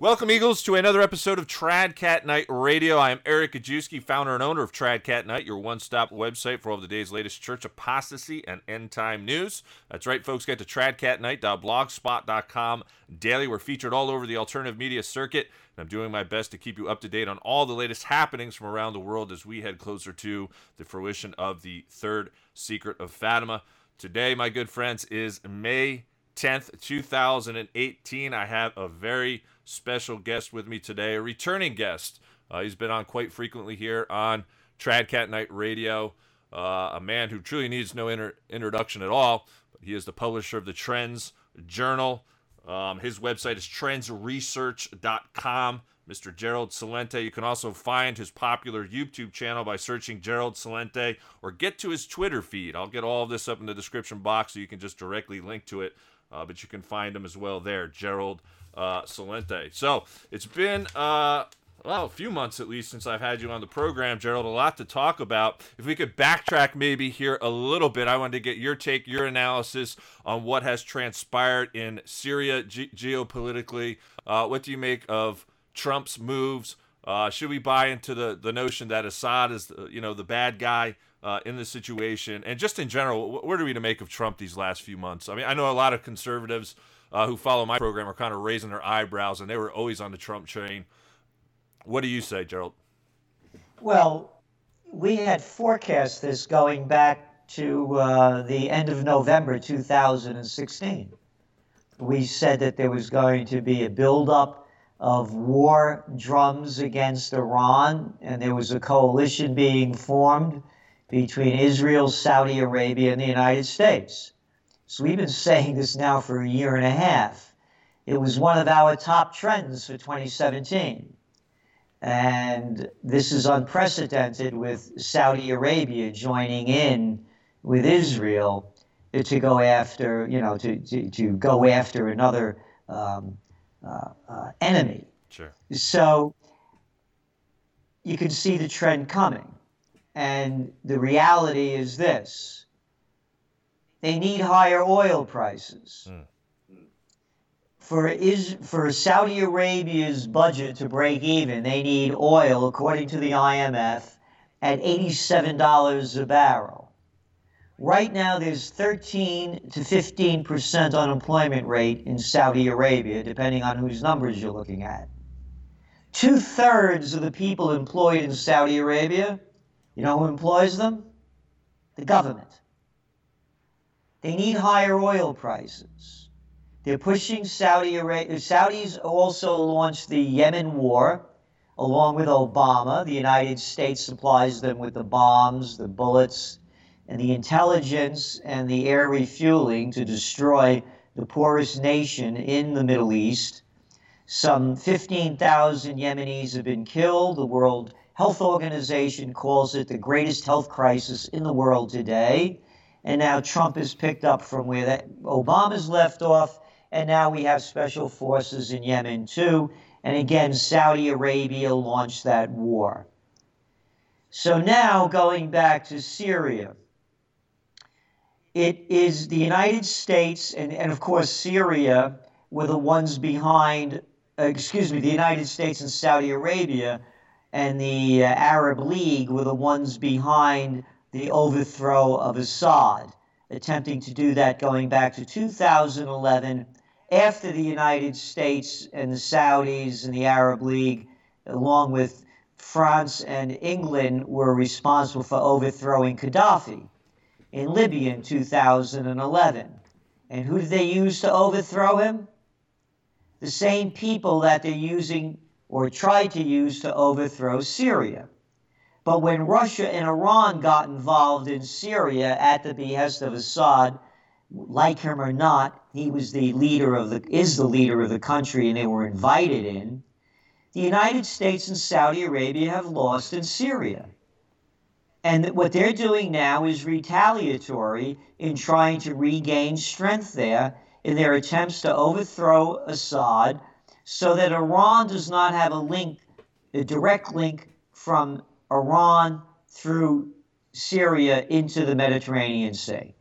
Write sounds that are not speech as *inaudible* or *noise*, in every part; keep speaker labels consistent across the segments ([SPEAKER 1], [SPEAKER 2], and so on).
[SPEAKER 1] Welcome, Eagles, to another episode of Trad Cat Knight Radio. I am Eric Gajewski, founder and owner of Trad Cat Knight, your one stop website for all of the day's latest church apostasy and end time news. That's right, folks. Get to tradcatknight.blogspot.com daily. We're featured all over the alternative media circuit, and I'm doing my best to keep you up to date on all the latest happenings from around the world as we head closer to the fruition of the third secret of Fatima. Today, my good friends, is May 10th, 2018. I have a very special guest with me today, a returning guest. Uh, he's been on quite frequently here on Tradcat Knight Radio. Uh, a man who truly needs no inter- introduction at all. But he is the publisher of the Trends Journal. Um, his website is trendsresearch.com. Mr. Gerald Celente. You can also find his popular YouTube channel by searching Gerald Celente or get to his Twitter feed. I'll get all of this up in the description box so you can just directly link to it. Uh, but you can find him as well there, Gerald uh, Celente. So it's been uh, well a few months at least since I've had you on the program, Gerald. A lot to talk about. If we could backtrack maybe here a little bit, I wanted to get your take, your analysis on what has transpired in Syria ge- geopolitically. Uh, what do you make of Trump's moves? Uh, should we buy into the, the notion that Assad is, the, you know, the bad guy uh, in the situation? And just in general, what are we to make of Trump these last few months? I mean, I know a lot of conservatives uh, who follow my program are kind of raising their eyebrows, and they were always on the Trump train. What do you say, Gerald?
[SPEAKER 2] Well, we had forecast this going back to uh, the end of November 2016. We said that there was going to be a buildup of war drums against Iran, and there was a coalition being formed between Israel, Saudi Arabia, and the United States. So we've been saying this now for a year and a half. It was one of our top trends for 2017. And this is unprecedented with Saudi Arabia joining in with Israel to go after, you know, to, to, to go after another um, uh, uh, enemy.
[SPEAKER 1] Sure.
[SPEAKER 2] So you can see the trend coming. And the reality is this they need higher oil prices. Mm. For, is, for Saudi Arabia's budget to break even, they need oil, according to the IMF, at $87 a barrel. Right now, there's 13 to 15 percent unemployment rate in Saudi Arabia, depending on whose numbers you're looking at. Two thirds of the people employed in Saudi Arabia, you know who employs them? The government. They need higher oil prices. They're pushing Saudi Arabia. Saudis also launched the Yemen war along with Obama. The United States supplies them with the bombs, the bullets, and the intelligence and the air refueling to destroy the poorest nation in the Middle East. Some 15,000 Yemenis have been killed. The World Health Organization calls it the greatest health crisis in the world today and now Trump has picked up from where that Obama's left off, and now we have special forces in Yemen too. And again, Saudi Arabia launched that war. So now going back to Syria, it is the United States and, and of course Syria were the ones behind, uh, excuse me, the United States and Saudi Arabia and the uh, Arab League were the ones behind the overthrow of Assad, attempting to do that going back to 2011 after the United States and the Saudis and the Arab League, along with France and England, were responsible for overthrowing Gaddafi in Libya in 2011. And who did they use to overthrow him? The same people that they're using or tried to use to overthrow Syria. But when Russia and Iran got involved in Syria at the behest of Assad, like him or not, he was the leader of the is the leader of the country and they were invited in. The United States and Saudi Arabia have lost in Syria. And what they're doing now is retaliatory in trying to regain strength there in their attempts to overthrow Assad so that Iran does not have a link, a direct link from Iran through Syria into the Mediterranean Sea.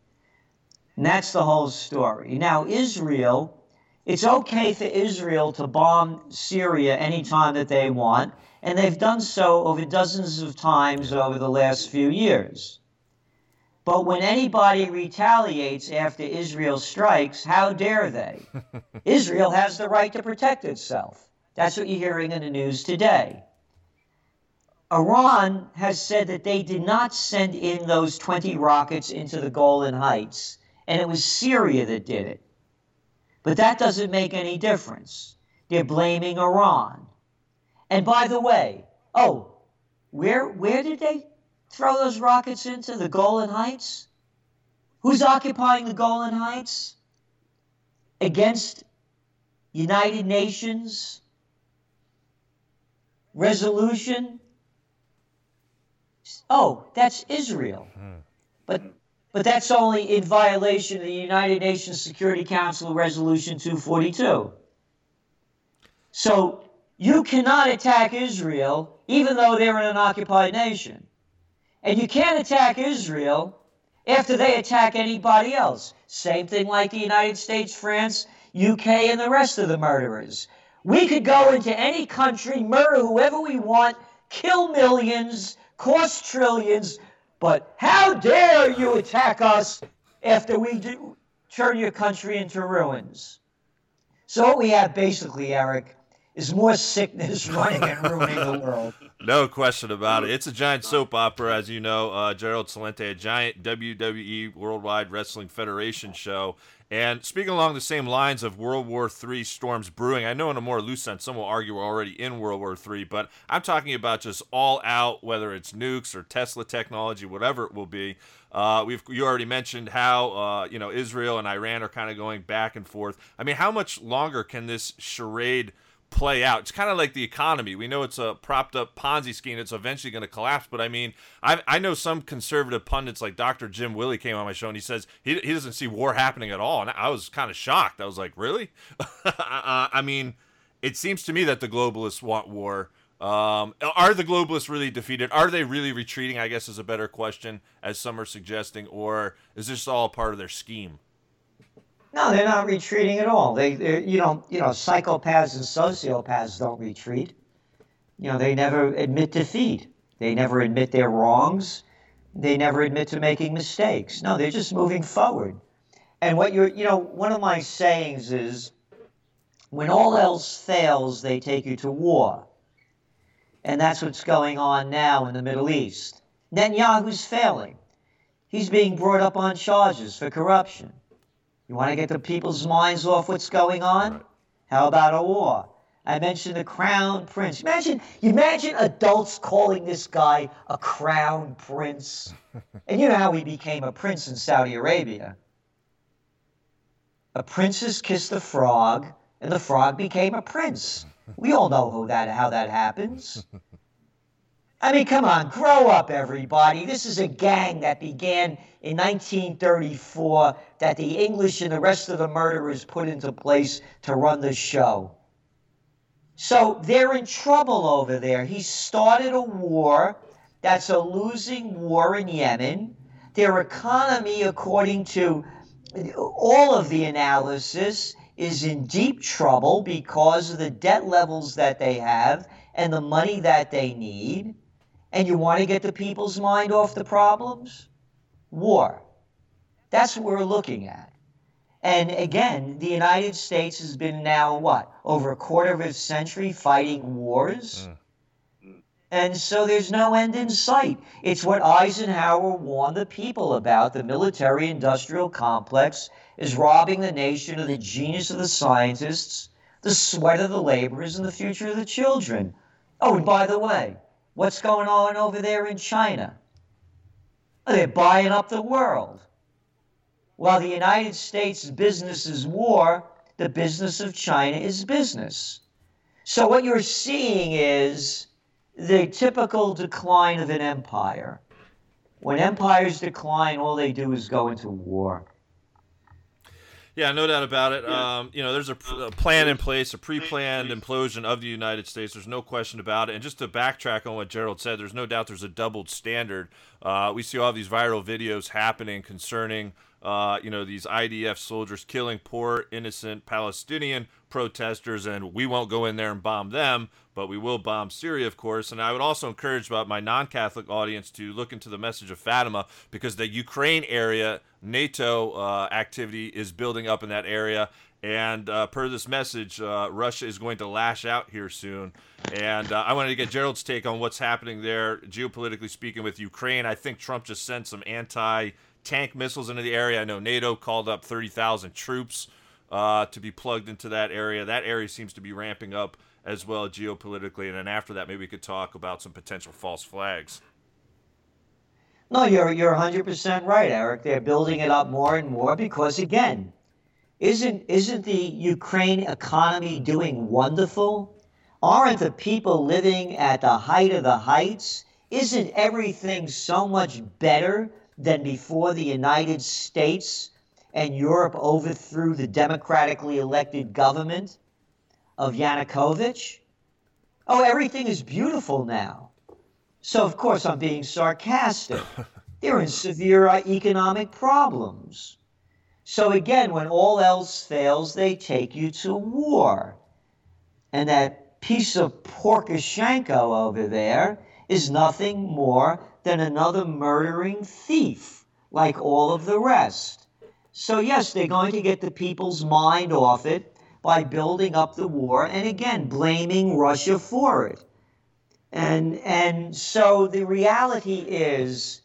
[SPEAKER 2] And that's the whole story. Now, Israel it's okay for Israel to bomb Syria anytime that they want, and they've done so over dozens of times over the last few years. But when anybody retaliates after Israel strikes, how dare they? *laughs* Israel has the right to protect itself. That's what you're hearing in the news today. Iran has said that they did not send in those 20 rockets into the Golan Heights, and it was Syria that did it. But that doesn't make any difference. They're blaming Iran. And by the way, oh, where where did they throw those rockets into the Golan Heights? Who's occupying the Golan Heights? Against United Nations resolution? Oh, that's Israel. Hmm. But but that's only in violation of the United Nations Security Council Resolution 242. So you cannot attack Israel even though they're in an occupied nation. And you can't attack Israel after they attack anybody else. Same thing like the United States, France, UK, and the rest of the murderers. We could go into any country, murder whoever we want, kill millions, cost trillions, but how dare you attack us after we do, turn your country into ruins? So, what we have basically, Eric, is more sickness *laughs* running and ruining the world.
[SPEAKER 1] No question about it. It's a giant soap opera, as you know, uh, Gerald Celente, a giant WWE Worldwide Wrestling Federation show. And speaking along the same lines of World War III storms brewing, I know in a more loose sense, some will argue we're already in World War III, but I'm talking about just all out, whether it's nukes or Tesla technology, whatever it will be. Uh, we've you already mentioned how uh, you know Israel and Iran are kind of going back and forth. I mean, how much longer can this charade? Play out. It's kind of like the economy. We know it's a propped up Ponzi scheme. It's eventually going to collapse. But I mean, I I know some conservative pundits like Dr. Jim Willie came on my show and he says he, he doesn't see war happening at all. And I was kind of shocked. I was like, really? *laughs* uh, I mean, it seems to me that the globalists want war. Um, are the globalists really defeated? Are they really retreating? I guess is a better question, as some are suggesting, or is this all part of their scheme?
[SPEAKER 2] No, they're not retreating at all. They, you know, you know, psychopaths and sociopaths don't retreat. You know, they never admit defeat. They never admit their wrongs. They never admit to making mistakes. No, they're just moving forward. And what you're, you know, one of my sayings is, when all else fails, they take you to war. And that's what's going on now in the Middle East. Netanyahu's failing. He's being brought up on charges for corruption. You want to get the people's minds off what's going on? Right. How about a war? I mentioned the crown prince. Imagine, imagine adults calling this guy a crown prince. *laughs* and you know how he became a prince in Saudi Arabia. A princess kissed a frog, and the frog became a prince. We all know who that, how that happens. *laughs* I mean, come on, grow up, everybody. This is a gang that began in 1934 that the English and the rest of the murderers put into place to run the show. So they're in trouble over there. He started a war that's a losing war in Yemen. Their economy, according to all of the analysis, is in deep trouble because of the debt levels that they have and the money that they need and you want to get the people's mind off the problems? War. That's what we're looking at. And again, the United States has been now, what, over a quarter of a century fighting wars? Mm. And so there's no end in sight. It's what Eisenhower warned the people about. The military industrial complex is robbing the nation of the genius of the scientists, the sweat of the laborers, and the future of the children. Oh, and by the way, What's going on over there in China? They're buying up the world. While the United States' business is war, the business of China is business. So what you're seeing is the typical decline of an empire. When empires decline, all they do is go into war.
[SPEAKER 1] Yeah, no doubt about it. Yeah. Um, you know, there's a, a, plan in place, a pre-planned implosion of the United States. There's no question about it. And just to backtrack on what Gerald said, there's no doubt there's a doubled standard. Uh, we see all these viral videos happening concerning uh, you know, these IDF soldiers killing poor, innocent Palestinian protesters, and we won't go in there and bomb them, but we will bomb Syria, of course. And I would also encourage my non Catholic audience to look into the message of Fatima because the Ukraine area, NATO uh, activity is building up in that area. And uh, per this message, uh, Russia is going to lash out here soon. And uh, I wanted to get Gerald's take on what's happening there, geopolitically speaking, with Ukraine. I think Trump just sent some anti tank missiles into the area. I know NATO called up 30,000 troops uh, to be plugged into that area. That area seems to be ramping up as well geopolitically. And then after that, maybe we could talk about some potential false flags.
[SPEAKER 2] No, you're you're 100% right, Eric. They're building it up more and more because again, isn't isn't the Ukraine economy doing wonderful? Aren't the people living at the height of the heights? Isn't everything so much better than before the United States and Europe overthrew the democratically elected government of Yanukovych? Oh, everything is beautiful now. So, of course, I'm being sarcastic. *laughs* They're in severe uh, economic problems. So, again, when all else fails, they take you to war. And that piece of Poroshenko over there is nothing more than another murdering thief, like all of the rest. So, yes, they're going to get the people's mind off it by building up the war and again blaming Russia for it. And, and so the reality is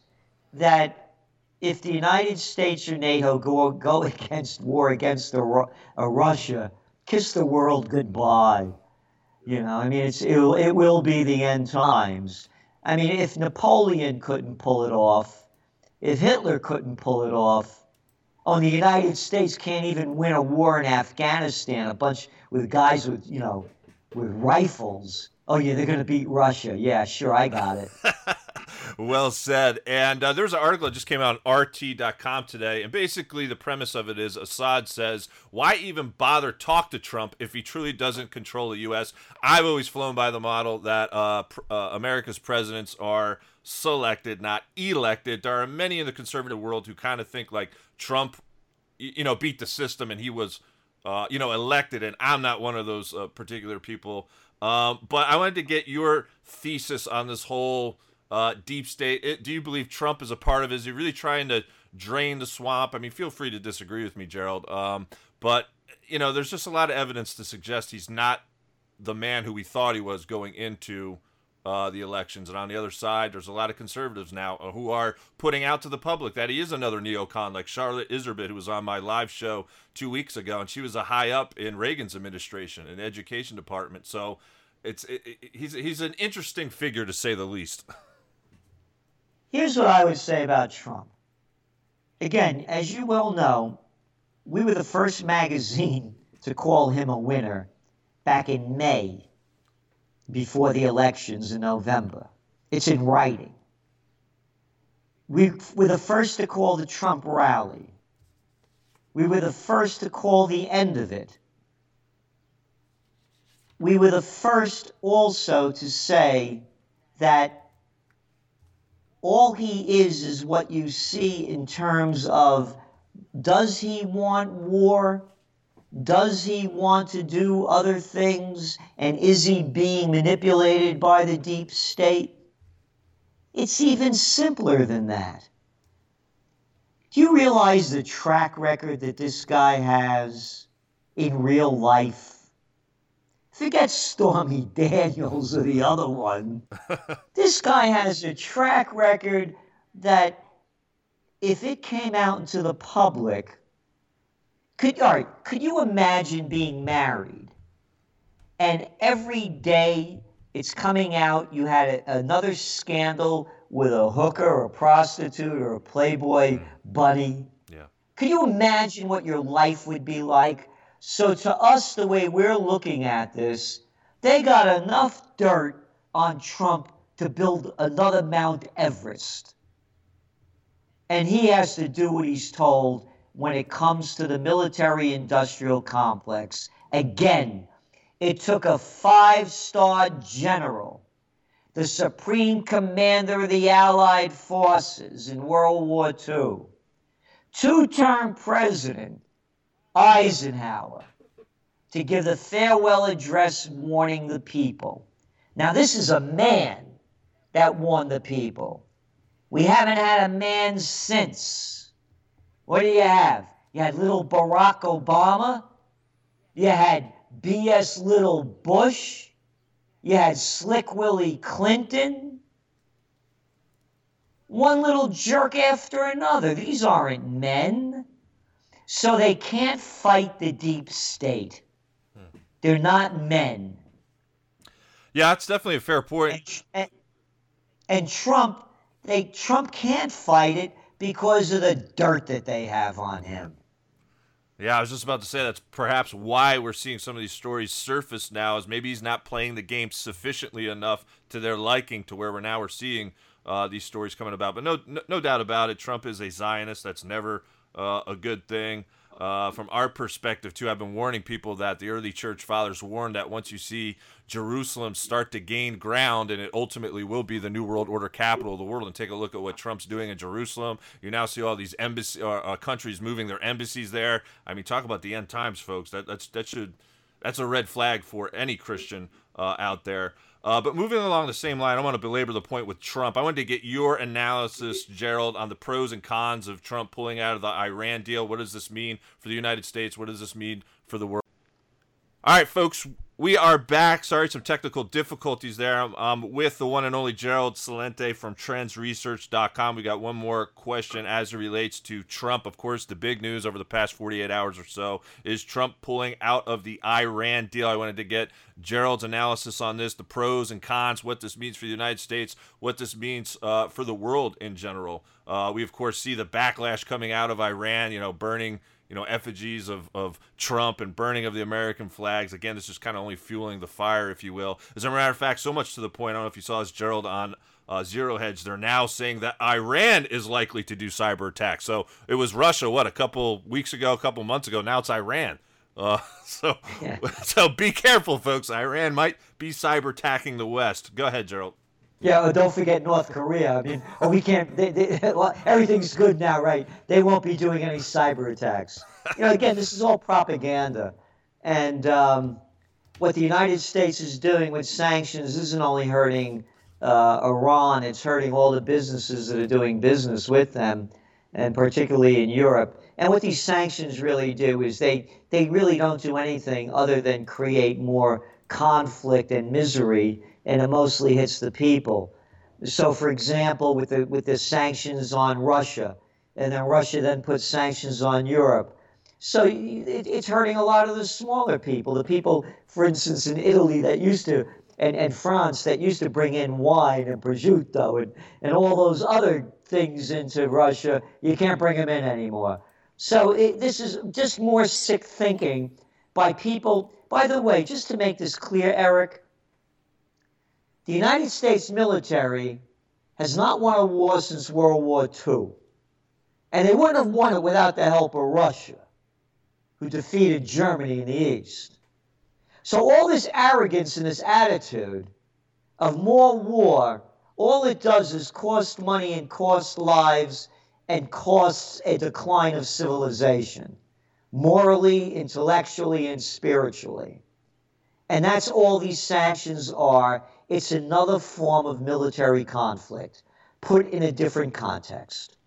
[SPEAKER 2] that if the United States or NATO go, go *laughs* against war against a, a uh, Russia, kiss the world goodbye. You know, I mean, it's, it, it will be the end times. I mean, if Napoleon couldn't pull it off, if Hitler couldn't pull it off, oh, the United States can't even win a war in Afghanistan, a bunch with guys with, you know, with rifles. Oh, yeah, they're going to beat Russia. Yeah, sure, I got it. *laughs*
[SPEAKER 1] well said. And uh, there's an article that just came out on RT.com today, and basically the premise of it is Assad says, "Why even bother talk to Trump if he truly doesn't control the U.S.?" I've always flown by the model that uh, pr- uh, America's presidents are selected, not elected. There are many in the conservative world who kind of think like Trump, you know, beat the system and he was, uh, you know, elected, and I'm not one of those uh, particular people. Um, but I wanted to get your thesis on this whole uh, deep state. It, do you believe Trump is a part of it? Is he really trying to drain the swamp? I mean, feel free to disagree with me, Gerald. Um, but, you know, there's just a lot of evidence to suggest he's not the man who we thought he was going into uh, the elections. And on the other side, there's a lot of conservatives now uh, who are putting out to the public that he is another neocon, like Charlotte Iserbyt, who was on my live show two weeks ago, and she was a high up in Reagan's administration in education department. So it's it, it, he's he's an interesting figure to say the least. *laughs*
[SPEAKER 2] Here's what I would say about Trump. Again, as you well know, we were the first magazine to call him a winner back in May before the elections in November. It's in writing. We were the first to call the Trump rally. We were the first to call the end of it. We were the first also to say that all he is is what you see in terms of does he want war? Does he want to do other things? And is he being manipulated by the deep state? It's even simpler than that. Do you realize the track record that this guy has in real life? Forget Stormy Daniels or the other one. *laughs* this guy has a track record that if it came out into the public, could all right, could you imagine being married and every day it's coming out you had a, another scandal with a hooker or a prostitute or a playboy mm. buddy?
[SPEAKER 1] Yeah.
[SPEAKER 2] Could you imagine what your life would be like? So, to us, the way we're looking at this, they got enough dirt on Trump to build another Mount Everest. And he has to do what he's told when it comes to the military industrial complex. Again, it took a five star general, the supreme commander of the Allied forces in World War II, two term president Eisenhower to give the farewell address warning the people. Now, this is a man that warned the people. We haven't had a man since. What do you have? You had little Barack Obama. You had B.S. Little Bush. You had Slick Willie Clinton. One little jerk after another. These aren't men. So they can't fight the deep state. They're not men.
[SPEAKER 1] Yeah, that's definitely a fair point.
[SPEAKER 2] And, and, and Trump, they Trump can't fight it because of the dirt that they have on him.
[SPEAKER 1] Yeah, I was just about to say that's perhaps why we're seeing some of these stories surface now. Is maybe he's not playing the game sufficiently enough to their liking to where we're now we're seeing uh, these stories coming about. But no, no, no, doubt about it, Trump is a Zionist. That's never uh, a good thing. Uh, from our perspective, too, I've been warning people that the early church fathers warned that once you see Jerusalem start to gain ground and it ultimately will be the New World Order capital of the world, and take a look at what Trump's doing in Jerusalem, you now see all these embassy uh, uh, countries moving their embassies there. I mean, talk about the end times, folks. That that's that should that's a red flag for any Christian uh, out there. Uh, but moving along the same line, I want to belabor the point with Trump. I wanted to get your analysis, Gerald, on the pros and cons of Trump pulling out of the Iran deal. What does this mean for the United States? What does this mean for the world? All right, folks, we are back. Sorry, some technical difficulties there. Um, with the one and only Gerald Celente from TrendsResearch.com. We got one more question as it relates to Trump. Of course, the big news over the past 48 hours or so is Trump pulling out of the Iran deal. I wanted to get Gerald's analysis on this, the pros and cons, what this means for the United States, what this means uh, for the world in general. Uh, we, of course, see the backlash coming out of Iran, you know, burning you know, effigies of, of Trump and burning of the American flags. Again, this is kind of only fueling the fire, if you will. As a matter of fact, so much to the point, I don't know if you saw this, Gerald, on uh, Zero Hedge, they're now saying that Iran is likely to do cyber attacks. So it was Russia, what, a couple weeks ago, a couple months ago. Now it's Iran. Uh, *laughs* so, yeah. *laughs* so be careful, folks. Iran might be cyber attacking the West. Go ahead, Gerald.
[SPEAKER 2] Yeah, well, don't forget North Korea. I mean, oh, we can't. They, they, *laughs* well, everything's good now, right? They won't be doing any cyber attacks. You know, again, this is all propaganda, and um, what the United States is doing with sanctions isn't only hurting uh, Iran; it's hurting all the businesses that are doing business with them, and particularly in Europe. And what these sanctions really do is they they really don't do anything other than create more conflict and misery and it mostly hits the people. So, for example, with the with the sanctions on Russia, and then Russia then puts sanctions on Europe. So it, it's hurting a lot of the smaller people. The people, for instance, in Italy that used to, and, and France that used to bring in wine and prosciutto and, and all those other things into Russia, you can't bring them in anymore. So it, this is just more sick thinking by people. By the way, just to make this clear, Eric, the United States military has not won a war since World War II. And they wouldn't have won it without the help of Russia, who defeated Germany in the East. So, all this arrogance and this attitude of more war, all it does is cost money and cost lives and costs a decline of civilization, morally, intellectually, and spiritually. And that's all these sanctions are it's another form of military conflict put in a different context.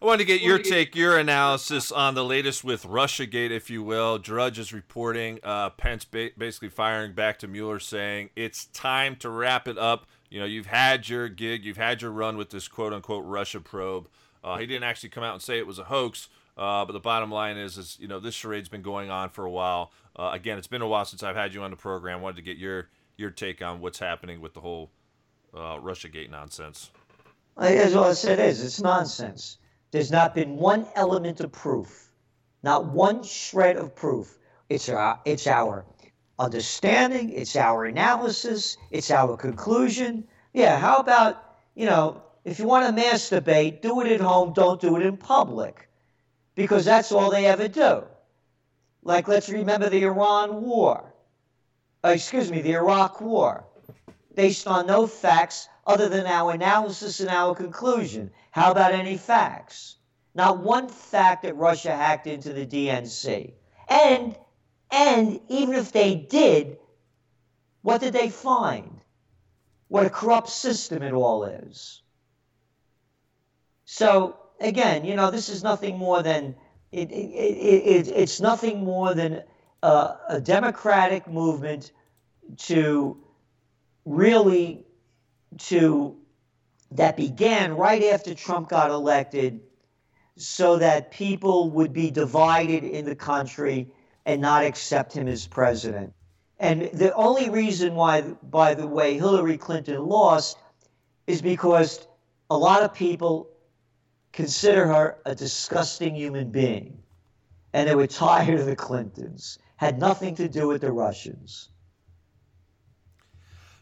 [SPEAKER 1] I want to get your take, your analysis on the latest with Russiagate, if you will. Drudge is reporting uh, Pence ba- basically firing back to Mueller saying it's time to wrap it up. You know, you've had your gig, you've had your run with this quote unquote Russia probe. Uh, he didn't actually come out and say it was a hoax, uh, but the bottom line is, is you know, this charade's been going on for a while. Uh, again, it's been a while since I've had you on the program. Wanted to get your your take on what's happening with the whole uh, RussiaGate nonsense.
[SPEAKER 2] As I said is, it's nonsense. There's not been one element of proof, not one shred of proof. It's our, it's our understanding, it's our analysis, it's our conclusion. Yeah, how about, you know, if you want to masturbate, do it at home, don't do it in public. Because that's all they ever do. Like, let's remember the Iran War uh, excuse me, the Iraq War, based on no facts other than our analysis and our conclusion. How about any facts? Not one fact that Russia hacked into the DNC. And and even if they did, what did they find? What a corrupt system it all is. So again, you know, this is nothing more than it, it, it, it's nothing more than a, a democratic movement to really to that began right after Trump got elected so that people would be divided in the country and not accept him as president. And the only reason why, by the way, Hillary Clinton lost is because a lot of people consider her a disgusting human being. And they were tired of the Clintons. Had nothing to do with the Russians.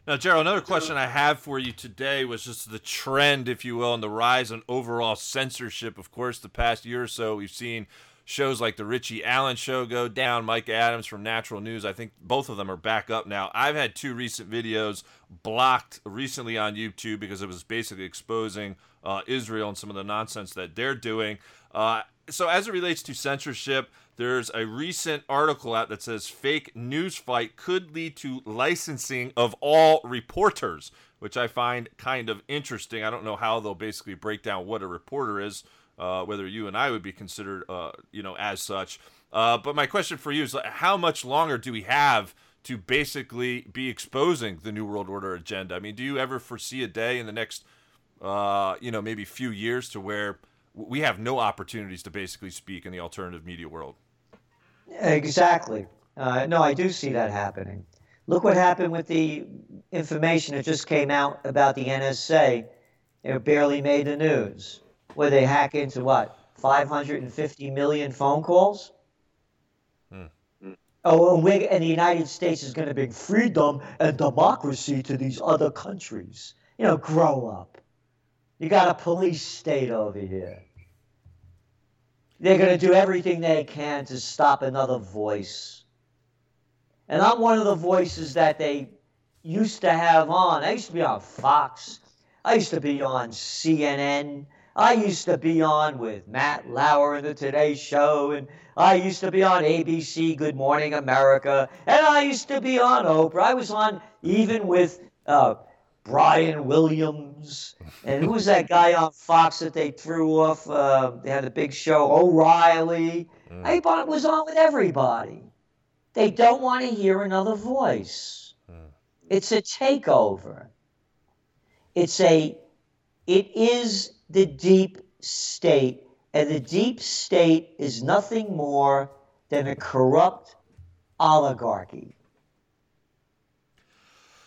[SPEAKER 1] Now, Gerald, another question I have for you today was just the trend, if you will, and the rise in overall censorship. Of course, the past year or so, we've seen shows like the Richie Allen show go down, Mike Adams from Natural News. I think both of them are back up now. I've had two recent videos blocked recently on YouTube because it was basically exposing uh, Israel and some of the nonsense that they're doing. Uh, so, as it relates to censorship, there's a recent article out that says fake news fight could lead to licensing of all reporters, which I find kind of interesting. I don't know how they'll basically break down what a reporter is, uh, whether you and I would be considered, uh, you know, as such. Uh, but my question for you is, how much longer do we have to basically be exposing the New World Order agenda? I mean, do you ever foresee a day in the next, uh, you know, maybe few years to where we have no opportunities to basically speak in the alternative media world?
[SPEAKER 2] Exactly. Uh, no, I do see that happening. Look what happened with the information that just came out about the NSA. It barely made the news. Where they hack into what? 550 million phone calls? Hmm. Oh, and, we, and the United States is going to bring freedom and democracy to these other countries. You know, grow up. You got a police state over here. They're going to do everything they can to stop another voice. And I'm one of the voices that they used to have on. I used to be on Fox. I used to be on CNN. I used to be on with Matt Lauer in the Today Show, and I used to be on ABC Good Morning America, and I used to be on Oprah. I was on even with uh, Brian Williams. And who was that guy on Fox that they threw off? Uh, they had a big show, O'Reilly. Mm. I was on with everybody. They don't want to hear another voice. Mm. It's a takeover. It's a, it is the deep state. And the deep state is nothing more than a corrupt oligarchy.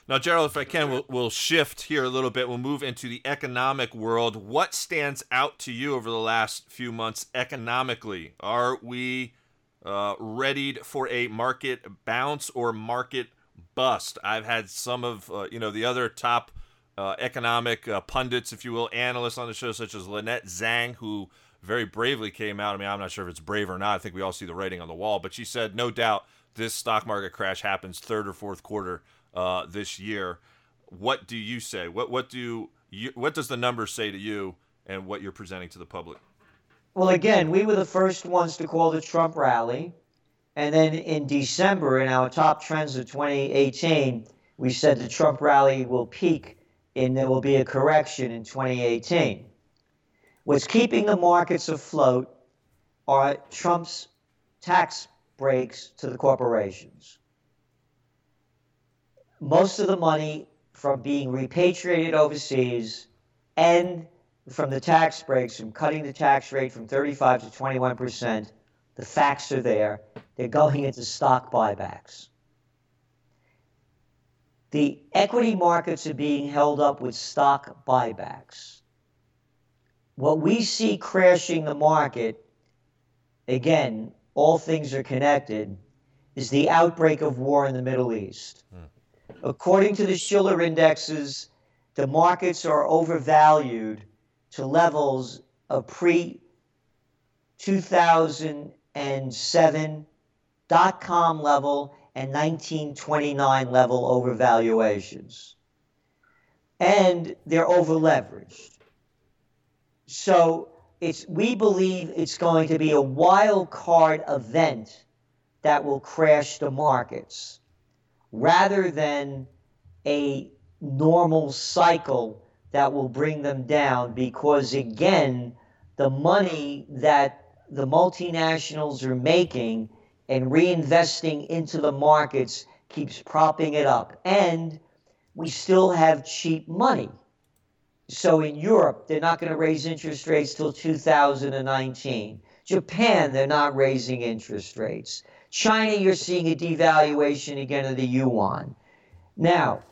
[SPEAKER 1] Now, Gerald, if I can, we'll, we'll shift here a little bit. We'll move into the economic world. What stands out to you over the last few months economically? Are we uh, ready for a market bounce or market bust? I've had some of uh, you know the other top uh, economic uh, pundits, if you will, analysts on the show, such as Lynette Zang, who very bravely came out. I mean, I'm not sure if it's brave or not. I think we all see the writing on the wall, but she said, no doubt, this stock market crash happens third or fourth quarter uh, this year. What do you say? What what do you what does the numbers say to you, and what you're presenting to the public?
[SPEAKER 2] Well, again, we were the first ones to call the Trump rally, and then in December, in our top trends of 2018, we said the Trump rally will peak, and there will be a correction in 2018. What's keeping the markets afloat are Trump's tax breaks to the corporations most of the money from being repatriated overseas and from the tax breaks, from cutting the tax rate from 35 to 21 percent, the facts are there. They're going into stock buybacks. The equity markets are being held up with stock buybacks. What we see crashing the market, again, all things are connected, is the outbreak of war in the Middle East. Hmm. According to the Shiller indexes, the markets are overvalued to levels of pre 2007 dot com level and 1929 level overvaluations. And they're overleveraged. So it's we believe it's going to be a wild card event that will crash the markets rather than a normal cycle that will bring them down because again the money that the multinationals are making and reinvesting into the markets keeps propping it up and we still have cheap money so in Europe, they're not going to raise interest rates till 2019. Japan, they're not raising interest rates. China, you're seeing a devaluation again of the yuan. Now,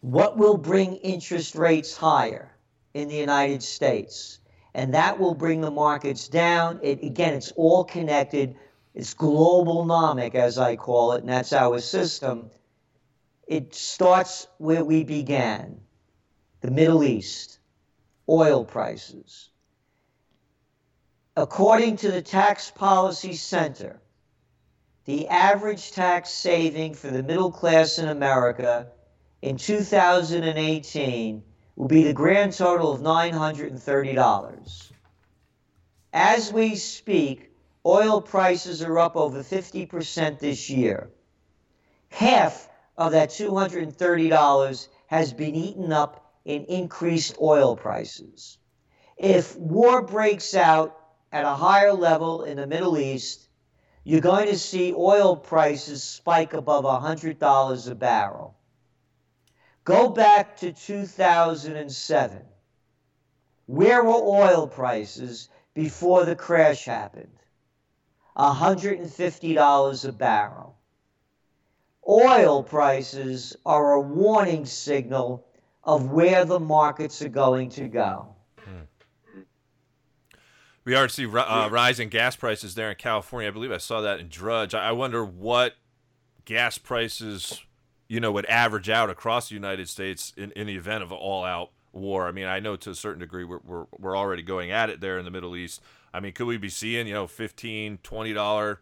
[SPEAKER 2] what will bring interest rates higher in the United States? And that will bring the markets down. It, again, it's all connected. It's globalnomic, as I call it, and that's our system. It starts where we began the Middle East, oil prices. According to the Tax Policy Center, the average tax saving for the middle class in America in 2018 will be the grand total of $930. As we speak, oil prices are up over 50% this year. Half of that $230 has been eaten up in increased oil prices. If war breaks out at a higher level in the Middle East, you're going to see oil prices spike above $100 a barrel. Go back to 2007. Where were oil prices before the crash happened? $150 a barrel. Oil prices are a warning signal of where the markets are going to go.
[SPEAKER 1] We already see uh, rising gas prices there in California. I believe I saw that in Drudge. I wonder what gas prices, you know, would average out across the United States in, in the event of an all-out war. I mean, I know to a certain degree we're, we're, we're already going at it there in the Middle East. I mean, could we be seeing, you know, 15 $20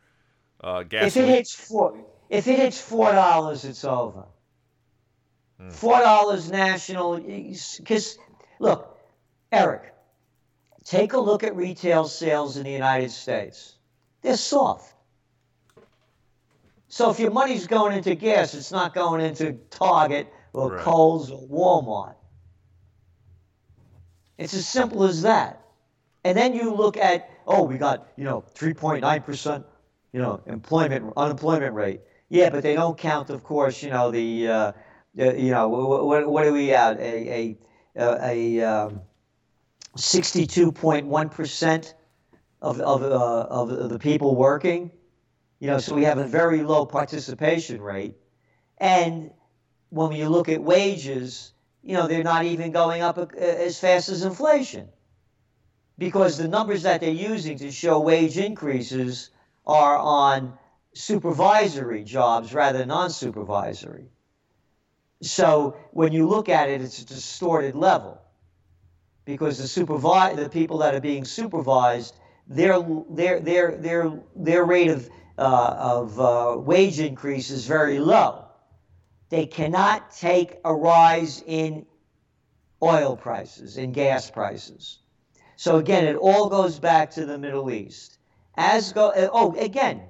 [SPEAKER 1] uh, gas?
[SPEAKER 2] If it hits four, if it hits $4, it's over. Four dollars national. Because look, Eric, take a look at retail sales in the United States. They're soft. So if your money's going into gas, it's not going into Target or right. Kohl's or Walmart. It's as simple as that. And then you look at, oh, we got, you know, 3.9%, you know, employment, unemployment rate. Yeah, but they don't count, of course, you know, the uh, uh, you know, what, what are we at? A, a, a um, 62.1% of, of, uh, of the people working. You know, so we have a very low participation rate. And when you look at wages, you know, they're not even going up uh, as fast as inflation. Because the numbers that they're using to show wage increases are on supervisory jobs rather than non supervisory. So when you look at it, it's a distorted level because the supervi- the people that are being supervised, their their their their their rate of uh, of uh, wage increase is very low. They cannot take a rise in oil prices, in gas prices. So again, it all goes back to the Middle East. As go uh, oh again,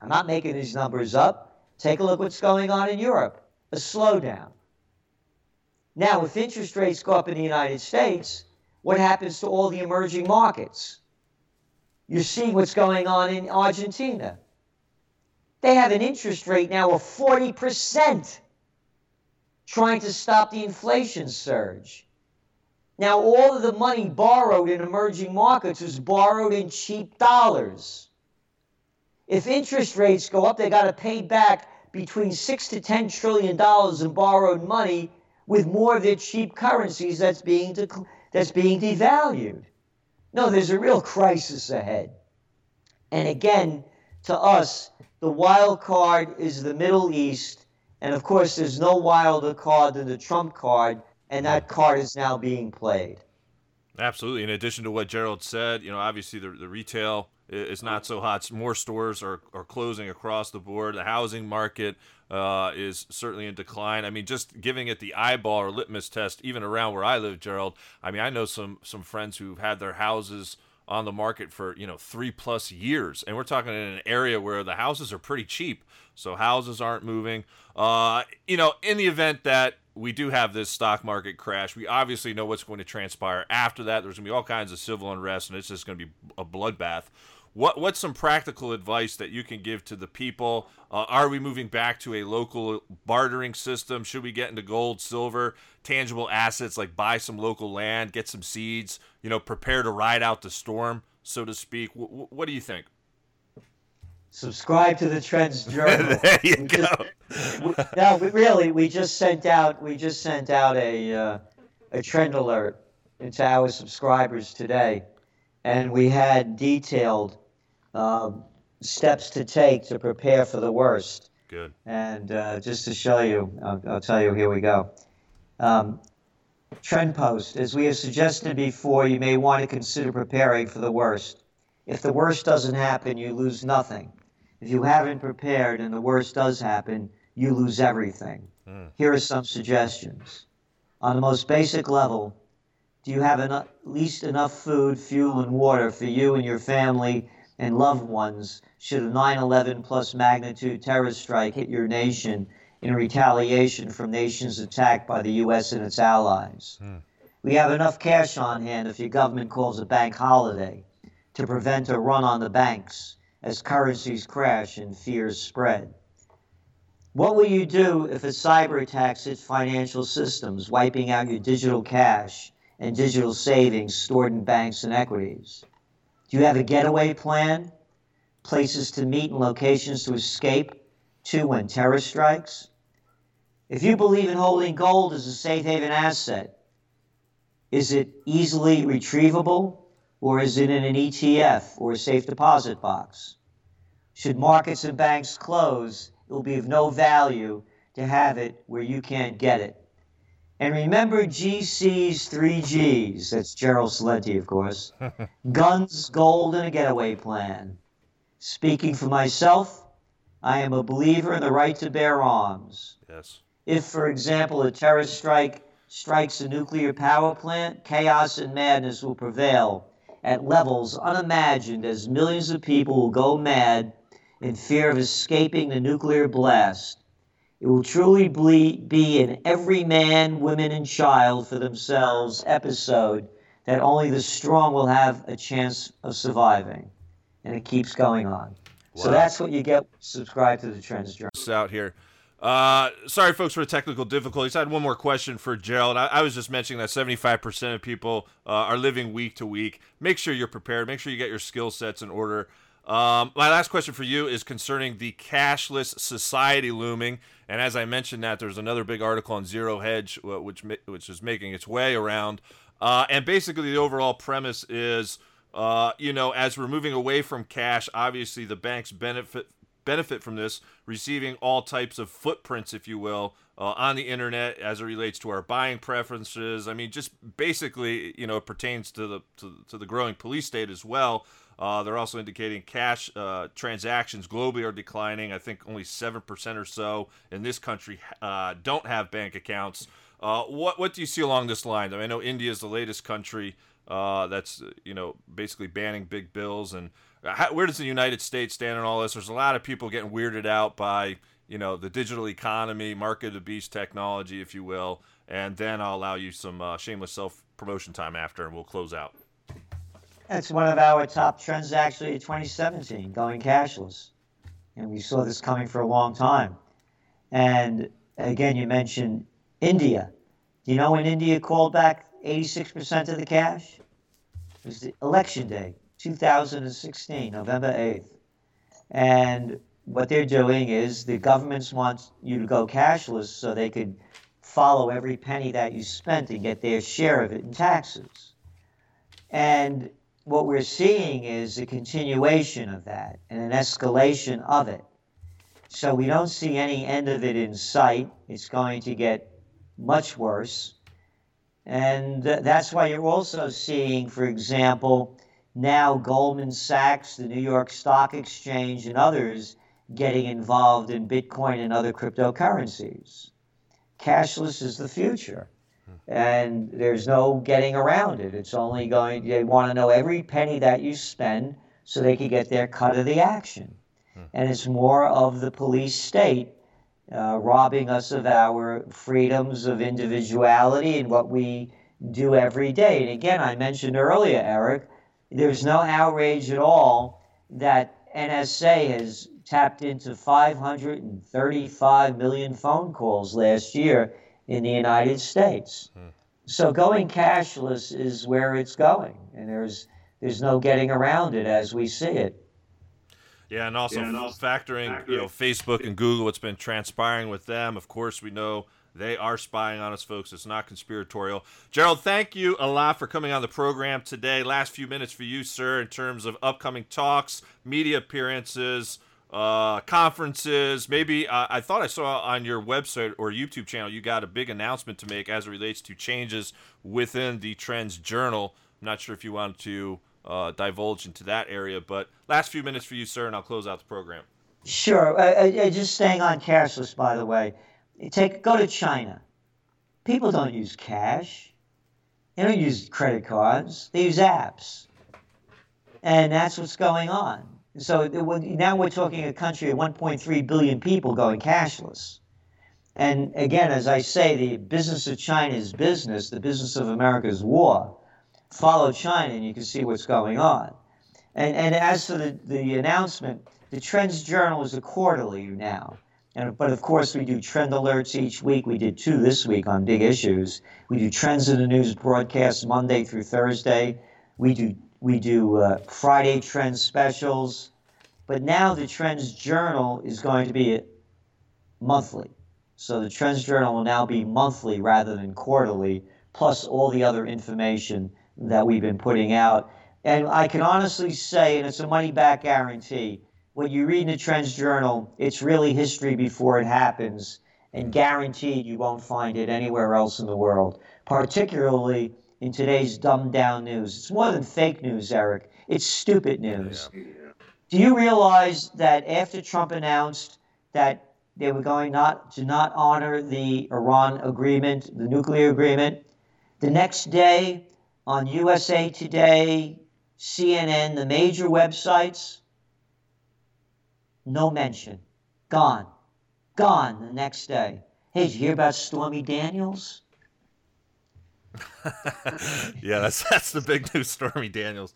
[SPEAKER 2] I'm not making these numbers up. Take a look what's going on in Europe a slowdown. Now, if interest rates go up in the United States, what happens to all the emerging markets? You're seeing what's going on in Argentina. They have an interest rate now of 40%, trying to stop the inflation surge. Now, all of the money borrowed in emerging markets is borrowed in cheap dollars. If interest rates go up, they got to pay back between six to ten trillion dollars in borrowed money with more of their cheap currencies that's being that's being devalued. No, there's a real crisis ahead. And again, to us, the wild card is the Middle East, and of course, there's no wilder card than the Trump card, and that card is now being played.
[SPEAKER 1] Absolutely. In addition to what Gerald said, you know, obviously the, the retail is not so hot. More stores are, are closing across the board. The housing market uh, is certainly in decline. I mean, just giving it the eyeball or litmus test, even around where I live, Gerald. I mean, I know some some friends who've had their houses on the market for you know three plus years, and we're talking in an area where the houses are pretty cheap, so houses aren't moving. Uh, you know, in the event that we do have this stock market crash, we obviously know what's going to transpire after that. There's going to be all kinds of civil unrest, and it's just going to be a bloodbath. What what's some practical advice that you can give to the people? Uh, are we moving back to a local bartering system? Should we get into gold, silver, tangible assets like buy some local land, get some seeds, you know, prepare to ride out the storm, so to speak? W- what do you think?
[SPEAKER 2] Subscribe to the Trends *laughs* Journal.
[SPEAKER 1] there you
[SPEAKER 2] We
[SPEAKER 1] go.
[SPEAKER 2] just- we- no, we really, we just sent out, we just sent out a uh, a trend alert into our subscribers today, and we had detailed um, steps to take to prepare for the worst.
[SPEAKER 1] Good.
[SPEAKER 2] And uh, just to show you, I'll, I'll tell you, here we go. Um, trend post. As we have suggested before, you may want to consider preparing for the worst. If the worst doesn't happen, you lose nothing. If you haven't prepared and the worst does happen, you lose everything. Here are some suggestions. On the most basic level, do you have enough, at least enough food, fuel, and water for you and your family and loved ones should a 9 11 plus magnitude terrorist strike hit your nation in retaliation from nations attacked by the U.S. and its allies? Hmm. We have enough cash on hand if your government calls a bank holiday to prevent a run on the banks as currencies crash and fears spread. What will you do if a cyber attack hits financial systems, wiping out your digital cash and digital savings stored in banks and equities? Do you have a getaway plan? Places to meet and locations to escape to when terror strikes? If you believe in holding gold as a safe haven asset, is it easily retrievable or is it in an ETF or a safe deposit box? Should markets and banks close, it will be of no value to have it where you can't get it. And remember GC's three G's. That's Gerald Celente, of course. *laughs* Guns, gold, and a getaway plan. Speaking for myself, I am a believer in the right to bear arms.
[SPEAKER 1] Yes.
[SPEAKER 2] If, for example, a terrorist strike strikes a nuclear power plant, chaos and madness will prevail at levels unimagined as millions of people will go mad in fear of escaping the nuclear blast. It will truly ble- be an every man, woman, and child for themselves episode that only the strong will have a chance of surviving. And it keeps going on. So that's what you get. Subscribe to the Trends Journal.
[SPEAKER 1] Out here. Uh, sorry, folks, for the technical difficulties. I had one more question for Gerald. I, I was just mentioning that 75% of people uh, are living week to week. Make sure you're prepared. Make sure you get your skill sets in order. Um, my last question for you is concerning the cashless society looming. And as I mentioned that, there's another big article on Zero Hedge, which which is making its way around. Uh, and basically, the overall premise is, uh, you know, as we're moving away from cash, obviously the banks benefit benefit from this, receiving all types of footprints, if you will, uh, on the internet as it relates to our buying preferences. I mean, just basically, you know, it pertains to the to, to the growing police state as well. Uh, they're also indicating cash uh, transactions globally are declining. I think only seven percent or so in this country uh, don't have bank accounts. Uh, what what do you see along this line? I, mean, I know India is the latest country uh, that's you know basically banning big bills and how, where does the United States stand on all this? There's a lot of people getting weirded out by you know the digital economy, market of the beast technology, if you will. And then I'll allow you some uh, shameless self promotion time after, and we'll close out.
[SPEAKER 2] That's one of our top trends actually in 2017, going cashless. And we saw this coming for a long time. And again, you mentioned India. Do you know when India called back 86% of the cash? It was the election day, 2016, November 8th. And what they're doing is the governments want you to go cashless so they could follow every penny that you spent and get their share of it in taxes. And what we're seeing is a continuation of that and an escalation of it. So we don't see any end of it in sight. It's going to get much worse. And th- that's why you're also seeing, for example, now Goldman Sachs, the New York Stock Exchange, and others getting involved in Bitcoin and other cryptocurrencies. Cashless is the future. And there's no getting around it. It's only going, they want to know every penny that you spend so they can get their cut of the action. And it's more of the police state uh, robbing us of our freedoms of individuality and what we do every day. And again, I mentioned earlier, Eric, there's no outrage at all that NSA has tapped into 535 million phone calls last year in the United States. Hmm. So going cashless is where it's going, and there's there's no getting around it as we see it.
[SPEAKER 1] Yeah, and also, yeah, and also factoring, factoring, you know, Facebook and Google, what's been transpiring with them. Of course, we know they are spying on us, folks. It's not conspiratorial. Gerald, thank you a lot for coming on the program today. Last few minutes for you, sir, in terms of upcoming talks, media appearances, uh, conferences. Maybe uh, I thought I saw on your website or YouTube channel you got a big announcement to make as it relates to changes within the Trends Journal. I'm not sure if you want to uh, divulge into that area, but last few minutes for you, sir, and I'll close out the program.
[SPEAKER 2] Sure. Uh, just staying on cashless, by the way. Take go to China. People don't use cash. They don't use credit cards. They use apps, and that's what's going on so now we're talking a country of 1.3 billion people going cashless. And again, as I say, the business of China is business, the business of America is war. Follow China and you can see what's going on. And, and as for the, the announcement, the Trends Journal is a quarterly now. And, but of course, we do trend alerts each week. We did two this week on big issues. We do Trends in the News broadcasts Monday through Thursday. We do we do uh, Friday trend specials, but now the Trends Journal is going to be monthly. So the Trends Journal will now be monthly rather than quarterly, plus all the other information that we've been putting out. And I can honestly say, and it's a money back guarantee, when you read in the Trends Journal, it's really history before it happens, and guaranteed you won't find it anywhere else in the world, particularly in today's dumbed down news. It's more than fake news, Eric. It's stupid news. Yeah. Do you realize that after Trump announced that they were going not to not honor the Iran agreement, the nuclear agreement, the next day on USA Today, CNN, the major websites, no mention. Gone. Gone the next day. Hey, did you hear about Stormy Daniels? *laughs*
[SPEAKER 1] yeah, that's that's the big news, Stormy Daniels.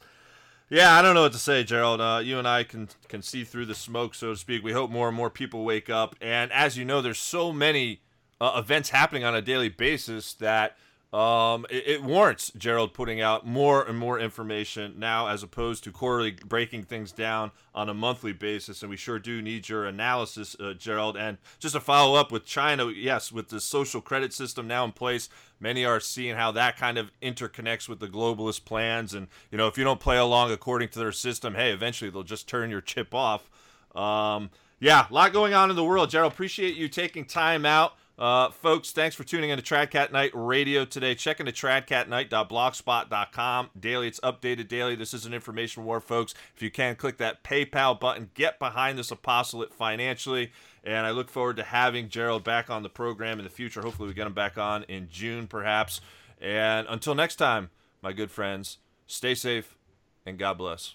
[SPEAKER 1] Yeah, I don't know what to say, Gerald. Uh, you and I can can see through the smoke, so to speak. We hope more and more people wake up. And as you know, there's so many uh, events happening on a daily basis that um, it, it, warrants Gerald putting out more and more information now as opposed to quarterly breaking things down on a monthly basis. And we sure do need your analysis, uh, Gerald. And just to follow up with China, yes, with the social credit system now in place, many are seeing how that kind of interconnects with the globalist plans. And, you know, if you don't play along according to their system, hey, eventually they'll just turn your chip off. Um, yeah, a lot going on in the world. Gerald, appreciate you taking time out. Uh, folks, thanks for tuning in to Tradcat Knight Radio today. Check into tradcatknight.blogspot.com. Daily, it's updated daily. This is an information war, folks. If you can, click that PayPal button. Get behind this apostolate financially. And I look forward to having Gerald back on the program in the future. Hopefully, we get him back on in June, perhaps. And until next time, my good friends, stay safe and God bless.